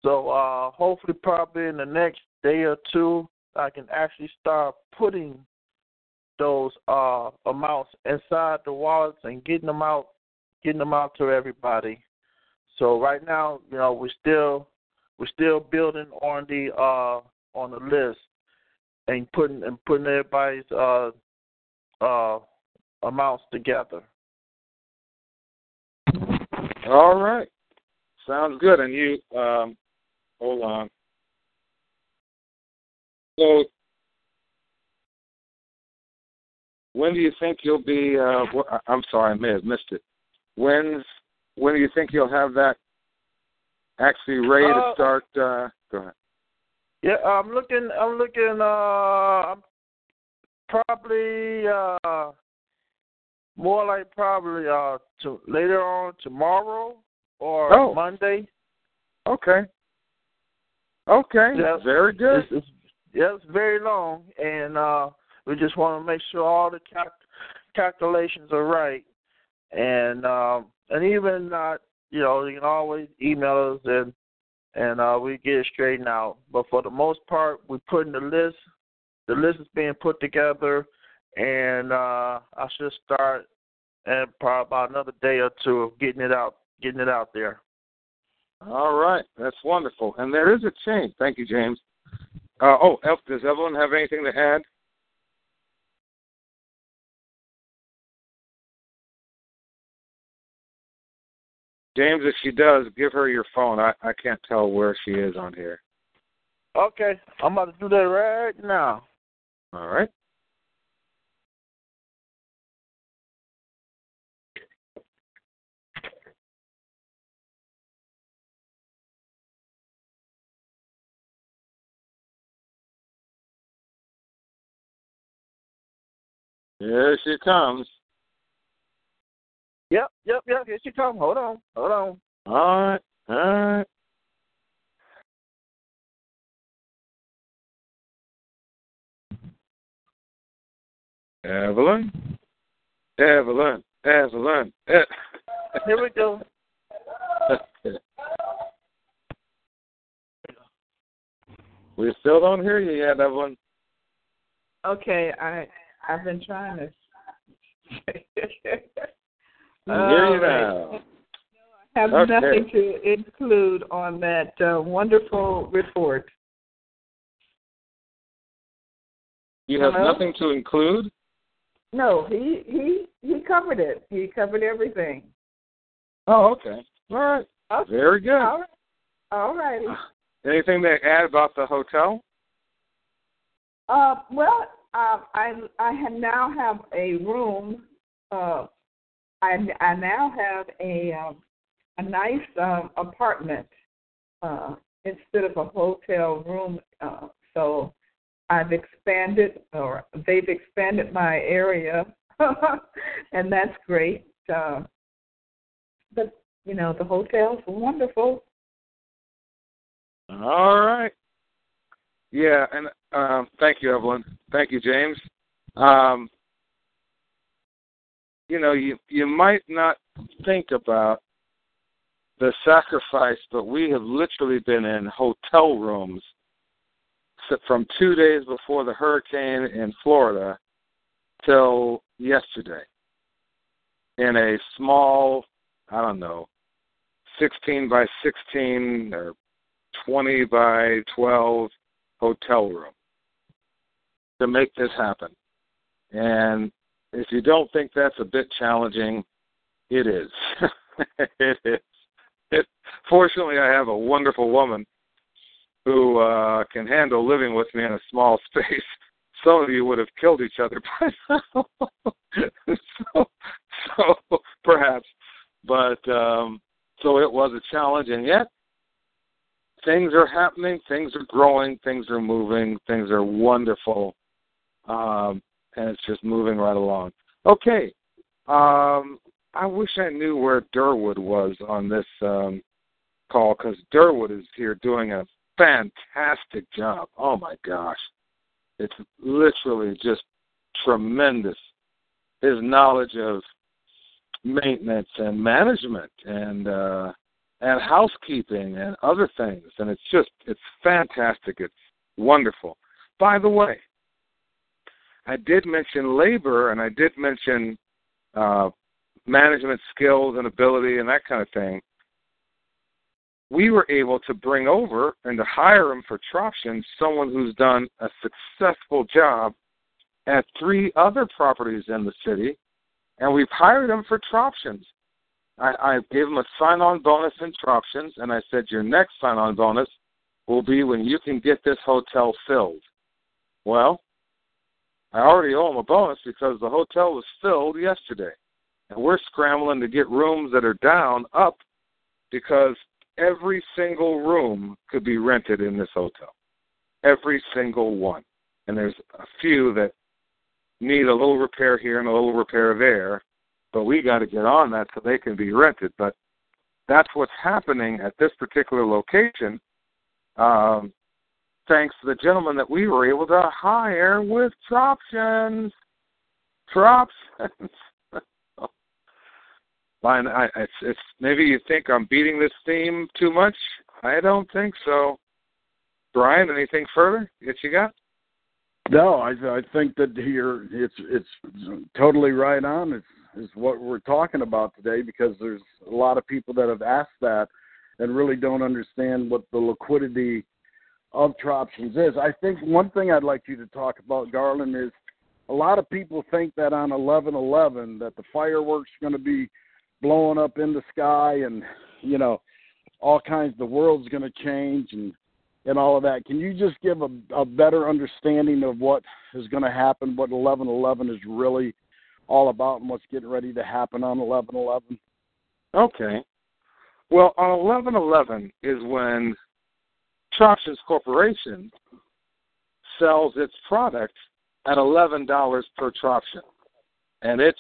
S5: So uh hopefully, probably in the next day or two, I can actually start putting those uh amounts inside the wallets and getting them out getting them out to everybody. So right now, you know, we're still we're still building on the uh on the list and putting and putting everybody's uh uh amounts together.
S2: All right. Sounds good. And you, um, hold on. So, when do you think you'll be? Uh, wh- I'm sorry, I may have missed it. When, when do you think you'll have that actually ready to
S5: Uh,
S2: start? Uh, go ahead.
S5: Yeah, I'm looking I'm looking uh I'm probably uh more like probably uh to later on tomorrow or
S2: Oh.
S5: Monday.
S2: Okay. Okay.
S5: Yeah.
S2: Very good.
S5: It's, it's, yeah, it's very long, and uh, we just want to make sure all the cal- calculations are right, and um, and even uh, you know you can always email us and and uh, we get it straightened out. But for the most part, we put in the list. The list is being put together, and uh, I should start in probably about another day or two of getting it out, getting it out there.
S2: All right, that's wonderful. And there is a change. Thank you, James. Uh, oh, does Evelyn have anything to add? James, if she does, give her your phone. I, I can't tell where she is on here.
S5: Okay, I'm about to do that right now.
S2: All right. Here she comes.
S5: Yep, yep, yep. Here she comes. Hold on, hold on.
S2: All right, all right. Evelyn, Evelyn, Evelyn.
S5: Here we go.
S2: we still don't hear you yet, Evelyn.
S6: Okay, I I've been trying to.
S2: Hear you now.
S6: I have
S2: Okay.
S6: nothing to include on that uh, wonderful report.
S2: You have
S6: Hello?
S2: nothing to include?
S6: No, he he he covered it. He covered everything.
S2: Oh, okay. All right.
S6: Okay.
S2: Very good.
S6: All right. All righty.
S2: Anything to add about the hotel?
S6: Uh, well, uh, I I have now have a room. Uh, I I now have a um, a nice um, apartment uh, instead of a hotel room. Uh, so I've expanded, or they've expanded my area, and that's great. Uh, but you know, the hotels wonderful.
S2: All right. Yeah, and um, thank you, Evelyn. Thank you, James. Um, you know, you you might not think about the sacrifice, but we have literally been in hotel rooms from two days before the hurricane in Florida till yesterday in a small, I don't know, 16 by 16 or 20 by 12 hotel room to make this happen. And if you don't think that's a bit challenging, it is. it is. It, fortunately, I have a wonderful woman who uh, can handle living with me in a small space. Some of you would have killed each other by now. so, so perhaps, but um, so it was a challenge, and yet things are happening, things are growing, things are moving, things are wonderful, um, and it's just moving right along. Okay, um, I wish I knew where Durwood was on this um, call because Durwood is here doing a fantastic job. Oh my gosh, it's literally just tremendous. His knowledge of maintenance and management and uh, and housekeeping and other things, and it's just it's fantastic. It's wonderful. By the way, I did mention labor, and I did mention uh, management skills and ability and that kind of thing. We were able to bring over and to hire him for Troption someone who's done a successful job at three other properties in the city, and we've hired him for Troptions. I, I gave him a sign-on bonus in Troptions, and I said your next sign-on bonus will be when you can get this hotel filled. Well, I already owe him a bonus because the hotel was filled yesterday, and we're scrambling to get rooms that are down up because every single room could be rented in this hotel, every single one, and there's a few that need a little repair here and a little repair there, but we got to get on that so they can be rented. But that's what's happening at this particular location, um, thanks to the gentleman that we were able to hire with Troptions. Troptions. Fine, I, it's, it's maybe you think I'm beating this theme too much. I don't think so. Brian, anything further that you got?
S3: No, I I think that you're it's it's totally right on. It's is what we're talking about today because there's a lot of people that have asked that, and really don't understand what the liquidity of Troptions is. I think one thing I'd like you to talk about, Garland, is a lot of people think that on 11/11 that the fireworks going to be blowing up in the sky and you know all kinds the world's going to change and and all of that. Can you just give a, a better understanding of what is going to happen, what 11/11 is really all about, and what's getting ready to happen on 11/11?
S2: Okay. Well, on 11/11 is when Troptions Corporation sells its product at $11 per Troption. And it's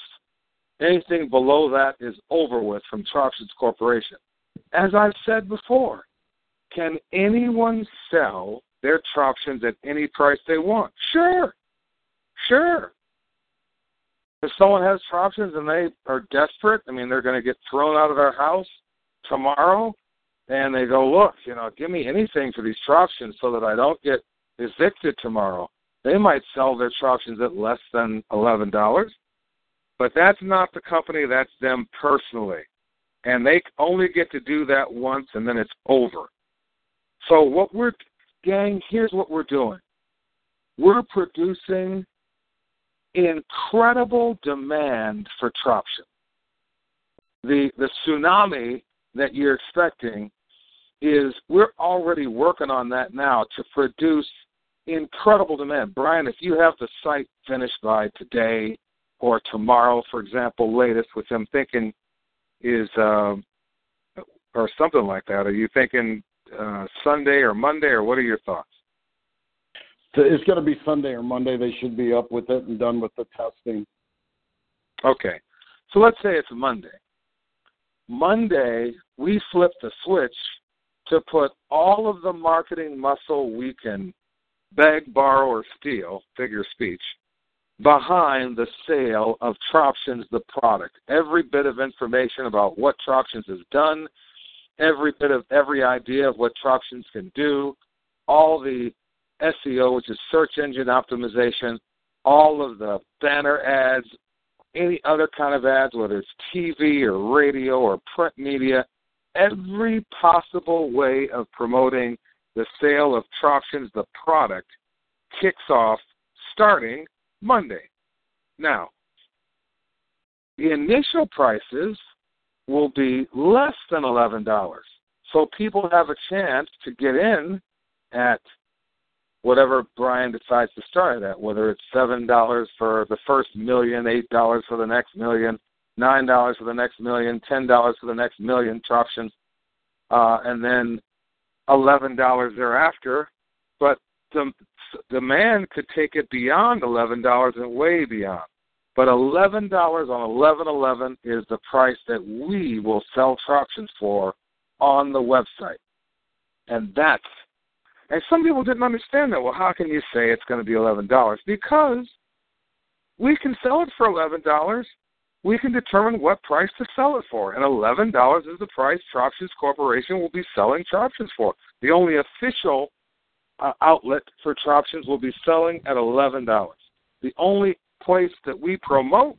S2: anything below that is over with from Troptions Corporation. As I've said before, can anyone sell their Troptions at any price they want? Sure. Sure. If someone has Troptions and they are desperate, I mean, they're going to get thrown out of their house tomorrow, and they go, look, you know, give me anything for these Troptions so that I don't get evicted tomorrow. They might sell their Troptions at less than $11, but that's not the company, that's them personally. And they only get to do that once and then it's over. So, what we're, gang, here's what we're doing we're producing incredible demand for Troption. The, the tsunami that you're expecting is we're already working on that now to produce incredible demand. Brian, if you have the site finished by today or tomorrow, for example, latest, which I'm thinking is um, or something like that. Are you thinking uh, Sunday or Monday, or what are your thoughts?
S3: It's going to be Sunday or Monday. They should be up with it and done with the testing.
S2: Okay, so let's say it's Monday. Monday, we flip the switch to put all of the marketing muscle we can beg, borrow, or steal, figure speech, behind the sale of Troptions, the product. Every bit of information about what Troptions has done, every bit of every idea of what Troptions can do, all the SEO, which is search engine optimization, all of the banner ads, any other kind of ads, whether it's TV or radio or print media, every possible way of promoting the sale of Troptions, the product, kicks off starting Monday. Now, the initial prices will be less than $11. So people have a chance to get in at whatever Brian decides to start at, whether it's $7 for the first million, $8 for the next million, $9 for the next million, $10 for the next million Troptions, uh, and then $11 thereafter. But the demand could take it beyond eleven dollars and way beyond. But eleven dollars on eleven eleven is the price that we will sell Troptions for on the website. And that's and some people didn't understand that. Well, how can you say it's going to be eleven dollars? Because we can sell it for eleven dollars. We can determine what price to sell it for, and eleven dollars is the price Troptions Corporation will be selling Troptions for. The only official uh, outlet for Troptions will be selling at $11. The only place that we promote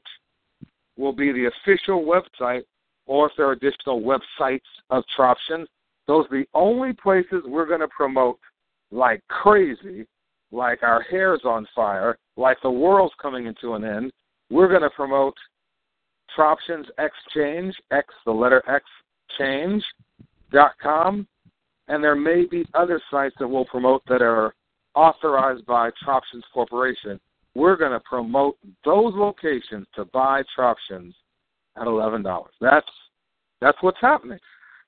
S2: will be the official website, or if there are additional websites of Troptions, those are the only places we're going to promote like crazy, like our hair's on fire, like the world's coming into an end. We're going to promote Troptions Exchange, X, the letter X, change, dot com, and there may be other sites that we'll promote that are authorized by Troptions Corporation. We're going to promote those locations to buy Troptions at eleven dollars. That's that's what's happening.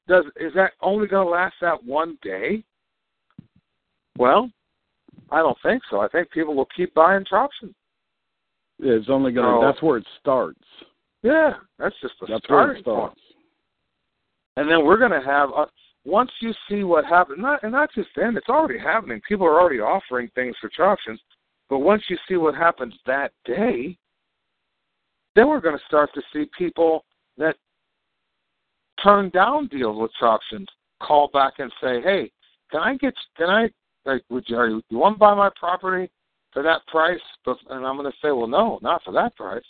S2: Does is that only going to last that one day? Well, I don't think so. I think people will keep buying Troptions.
S3: It's only going to. So, that's where it starts.
S2: Yeah, that's just the
S3: that's
S2: starting
S3: point.
S2: And then we're going to have. Uh, once you see what happens, not and not just then, it's already happening. People are already offering things for Troptions, but once you see what happens that day, then we're going to start to see people that turn down deals with Troptions call back and say, "Hey, can I get? Can I? Like, would you, are you, you want to buy my property for that price?" But, and I'm going to say, "Well, no, not for that price.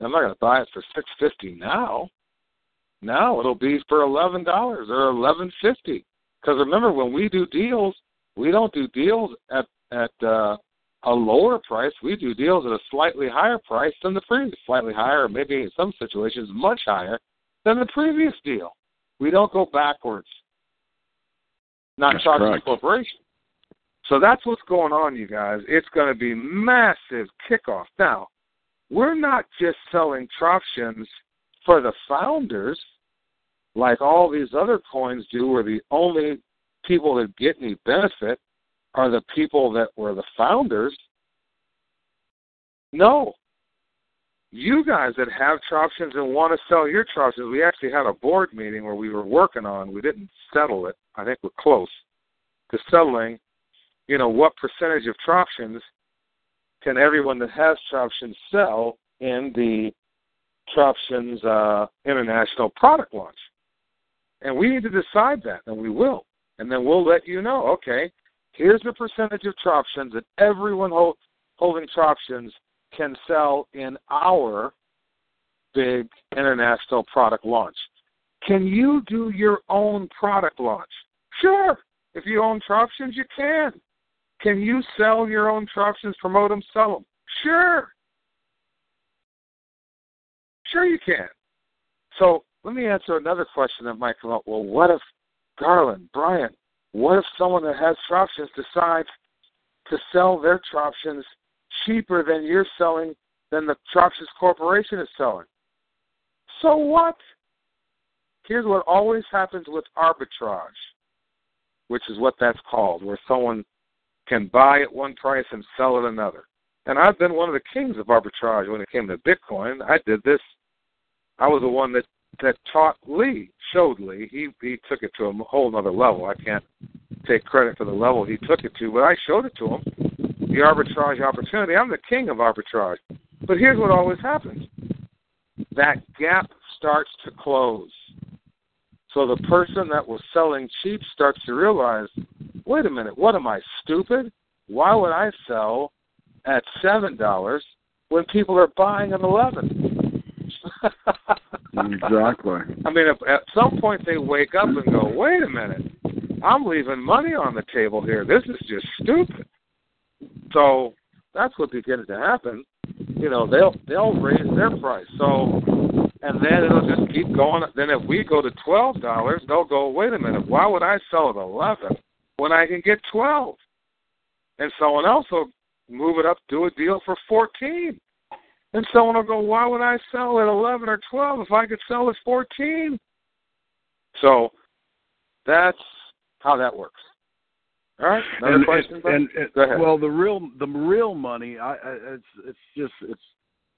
S2: I'm not going to buy it for six fifty now." Now it'll be for eleven dollars or eleven fifty. Because remember, when we do deals, we don't do deals at at uh, a lower price. We do deals at a slightly higher price than the previous, slightly higher, or maybe in some situations much higher than the previous deal. We don't go backwards. Not
S3: That's
S2: charging
S3: correct.
S2: the corporation. So that's what's going on, you guys. It's going to be massive kickoff. Now, we're not just selling Troptions for the founders like all these other coins do, where the only people that get any benefit are the people that were the founders. No. You guys that have Troptions and want to sell your Troptions, we actually had a board meeting where we were working on, we didn't settle it. I think we're close to settling, you know, what percentage of Troptions can everyone that has Troptions sell in the Troptions uh, international product launch. And we need to decide that, and we will. And then we'll let you know, okay, here's the percentage of Troptions that everyone hold, holding Troptions can sell in our big international product launch. Can you do your own product launch? Sure. If you own Troptions, you can. Can you sell your own Troptions, promote them, sell them? Sure. Sure, you can. So let me answer another question that might come up. Well, what if Garland, Brian, what if someone that has Troptions decides to sell their Troptions cheaper than you're selling, than the Troptions Corporation is selling? So what? Here's what always happens with arbitrage, which is what that's called, where someone can buy at one price and sell at another. And I've been one of the kings of arbitrage when it came to Bitcoin. I did this. I was the one that that taught Lee, showed Lee. He he took it to a whole other level. I can't take credit for the level he took it to, but I showed it to him. The arbitrage opportunity. I'm the king of arbitrage. But here's what always happens. That gap starts to close. So the person that was selling cheap starts to realize, wait a minute, what am I stupid? Why would I sell at seven dollars when people are buying at eleven?
S3: Exactly.
S2: I mean, if at some point they wake up and go, "Wait a minute, I'm leaving money on the table here. This is just stupid." So that's what begins to happen. You know, they'll they'll raise their price. So, and then it'll just keep going. Then if we go to twelve dollars, they'll go, "Wait a minute, why would I sell at eleven when I can get twelve? And someone else will move it up, do a deal for fourteen. And someone will go, why would I sell at 11 or 12 if I could sell at 14? So that's how that works. All right, another
S3: and,
S2: question.
S3: and, and-
S2: Go ahead.
S3: well, the real the real money, I, I it's it's just it's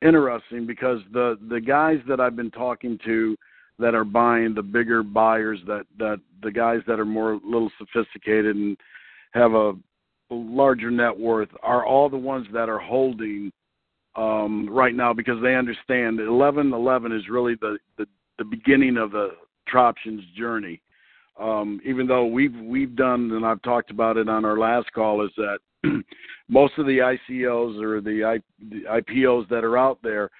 S3: interesting because the the guys that I've been talking to that are buying the bigger buyers that that the guys that are more little sophisticated and have a larger net worth are all the ones that are holding um right now because they understand 11 11 is really the the, the beginning of the Troptions journey. Um, even though we've we've done and I've talked about it on our last call is that most of the ICOs or the, IPOs that are out there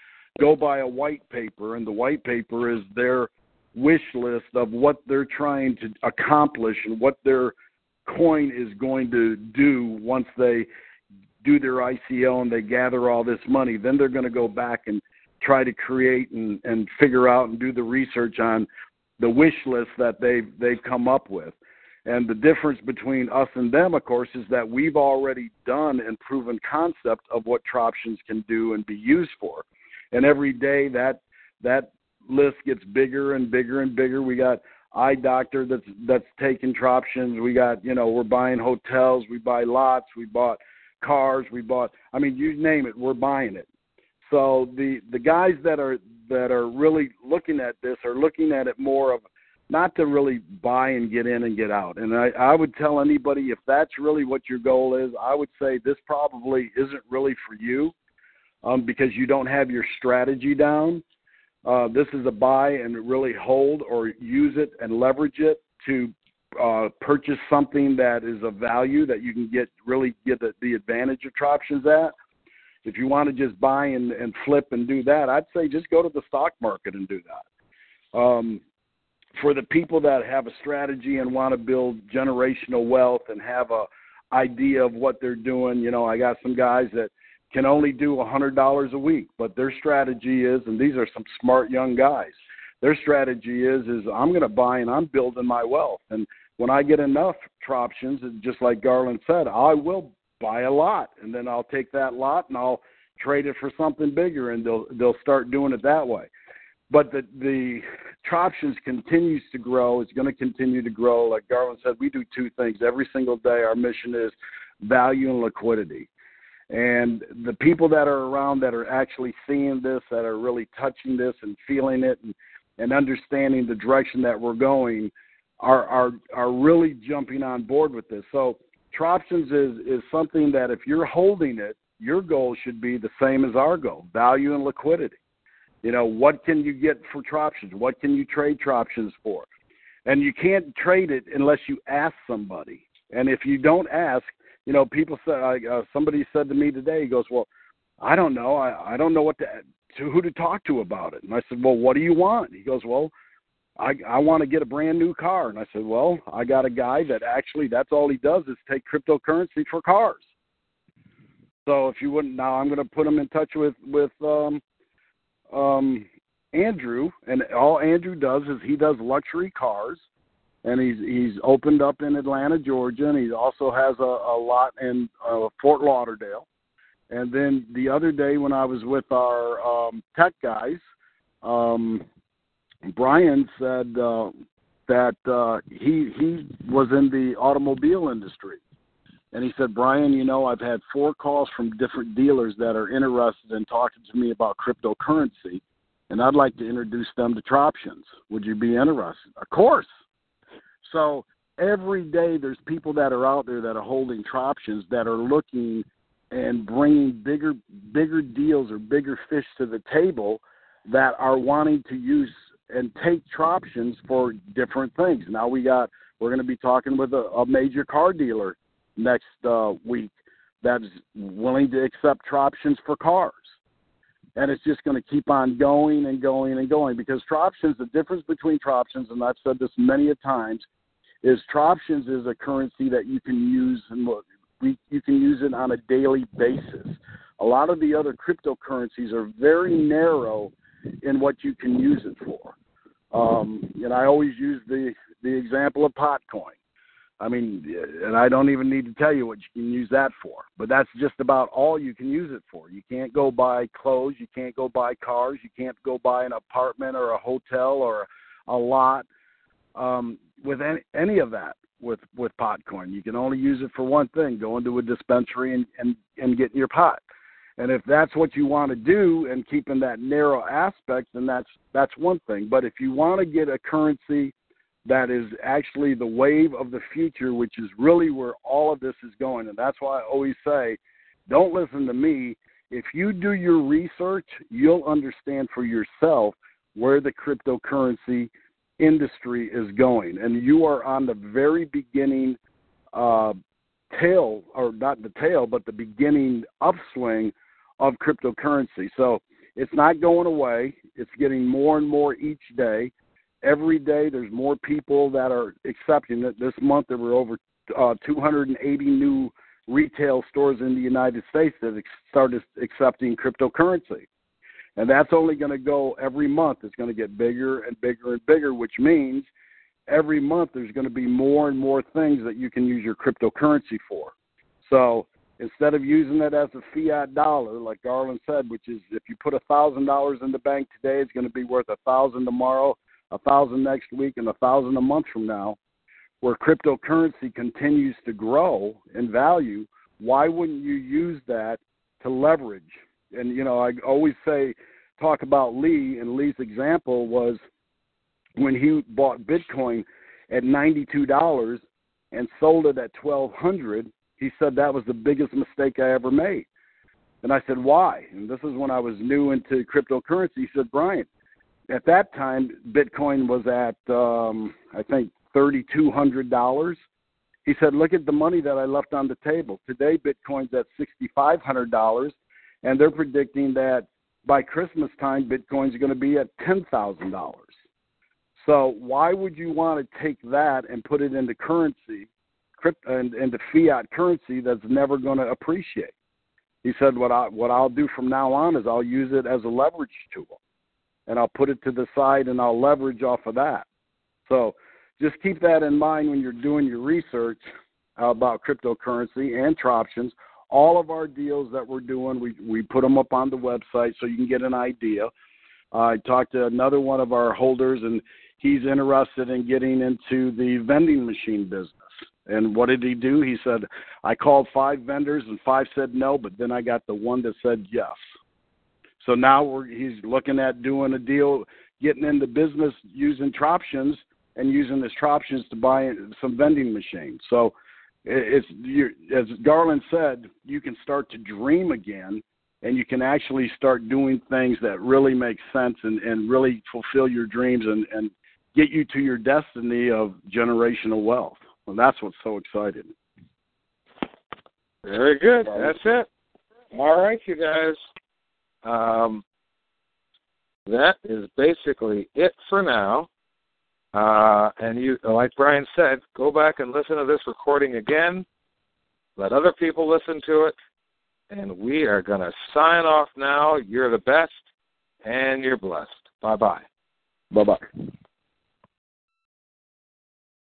S3: go by a white paper and the white paper is their wish list of what they're trying to accomplish and what their coin is going to do once they do their ICO and they gather all this money then they're going to go back and try to create and, and figure out and do the research on the wish list that they've they've come up with. And the difference between us and them, of course, is that we've already done and proven concept of what Troptions can do and be used for. And every day that that list gets bigger and bigger and bigger. We got eye doctor that's that's taking Troptions. We got you know we're buying hotels. We buy lots. We bought cars. We bought. I mean, you name it, we're buying it. So the the guys that are that are really looking at this are looking at it more of not to really buy and get in and get out. And I, I would tell anybody if that's really what your goal is, I would say this probably isn't really for you um, because you don't have your strategy down. Uh, this is a buy and really hold or use it and leverage it to uh, purchase something that is of value that you can get really get the, the advantage of Troptions at. If you want to just buy and, and flip and do that, I'd say just go to the stock market and do that. Um, for the people that have a strategy and want to build generational wealth and have a idea of what they're doing, you know, I got some guys that can only do a hundred dollars a week, but their strategy is, and these are some smart young guys. Their strategy is, is I'm going to buy and I'm building my wealth, and when I get enough Troptions, just like Garland said, I will buy a lot, and then I'll take that lot and I'll trade it for something bigger, and they'll they'll start doing it that way. But the the Troptions continues to grow. It's going to continue to grow. Like Garland said, we do two things every single day. Our mission is value and liquidity. And the people that are around that are actually seeing this, that are really touching this and feeling it and, and understanding the direction that we're going, are are are really jumping on board with this. So Troptions is is something that if you're holding it, your goal should be the same as our goal: value and liquidity. You know, what can you get for Troptions? What can you trade Troptions for? And you can't trade it unless you ask somebody. And if you don't ask, you know, people said uh, somebody said to me today, he goes, "Well, I don't know. I I don't know what to to who to talk to about it." And I said, "Well, what do you want?" He goes, "Well, I I want to get a brand new car." And I said, "Well, I got a guy that actually that's all he does is take cryptocurrency for cars." So if you wouldn't now, I'm going to put him in touch with with um um Andrew, and all Andrew does is he does luxury cars and he's he's opened up in Atlanta, Georgia, and he also has a, a lot in uh, Fort Lauderdale. And then the other day when I was with our um, tech guys, um, Brian said uh, that uh, he he was in the automobile industry, and he said, Brian, you know, I've had four calls from different dealers that are interested in talking to me about cryptocurrency, and I'd like to introduce them to Troptions. Would you be interested? Of course. So every day there's people that are out there that are holding Troptions that are looking and bringing bigger bigger deals or bigger fish to the table that are wanting to use and take Troptions for different things. Now we got we're going to be talking with a, a major car dealer next uh, week that's willing to accept Troptions for cars. And it's just going to keep on going and going and going because Troptions, the difference between Troptions, and I've said this many a times, is Troptions is a currency that you can use and look, we, you can use it on a daily basis. A lot of the other cryptocurrencies are very narrow in what you can use it for. Um, and I always use the the example of Potcoin. I mean, and I don't even need to tell you what you can use that for. But that's just about all you can use it for. You can't go buy clothes, you can't go buy cars, you can't go buy an apartment or a hotel or a lot. Um, with any, any of that with with Potcoin. You can only use it for one thing: go into a dispensary and and and get your pot. And if that's what you want to do and keep in that narrow aspect, then that's that's one thing. But if you want to get a currency that is actually the wave of the future, which is really where all of this is going, and that's why I always say, don't listen to me. If you do your research, you'll understand for yourself where the cryptocurrency industry is going, and you are on the very beginning uh, tail, or not the tail, but the beginning upswing of cryptocurrency. So it's not going away. It's getting more and more each day. Every day, there's more people that are accepting it. This month, there were over uh, 280 new retail stores in the United States that started accepting cryptocurrency. And that's only going to go every month. It's going to get bigger and bigger and bigger, which means every month there's going to be more and more things that you can use your cryptocurrency for. So instead of using it as a fiat dollar, like Garland said, which is if you put a thousand dollars in the bank today, it's going to be worth a thousand tomorrow, a thousand next week, and a thousand a month from now. Where cryptocurrency continues to grow in value, why wouldn't you use that to leverage and you know I always say talk about Lee and Lee's example was when he bought Bitcoin at ninety two dollars and sold it at twelve hundred. He said that was the biggest mistake I ever made. And I said, why? And this is when I was new into cryptocurrency. He said, Brian, at that time, Bitcoin was at, um, I think, $3,200. He said, look at the money that I left on the table. Today, Bitcoin's at $6,500 and they're predicting that by Christmas time, Bitcoin's going to be at ten thousand dollars. So why would you want to take that and put it into currency, crypt, and into fiat currency that's never going to appreciate? He said, "What I what I'll do from now on is I'll use it as a leverage tool, and I'll put it to the side and I'll leverage off of that." So just keep that in mind when you're doing your research about cryptocurrency and troptions. All of our deals that we're doing, we we put them up on the website so you can get an idea. Uh, I talked to another one of our holders, and he's interested in getting into the vending machine business. And what did he do? He said, I called five vendors and five said no, but then I got the one that said yes. So now we're, he's looking at doing a deal, getting into business using Troptions and using his Troptions to buy some vending machines. So it's you, as Garland said, you can start to dream again, and you can actually start doing things that really make sense and, and really fulfill your dreams and, and get you to your destiny of generational wealth. And that's what's so exciting.
S2: Very good. That's it. All right, you guys. Um, that is basically it for now. Uh, and you, like Brian said, go back and listen to this recording again. Let other people listen to it. And we are going to sign off now. You're the best, and you're blessed. Bye bye.
S3: Bye bye.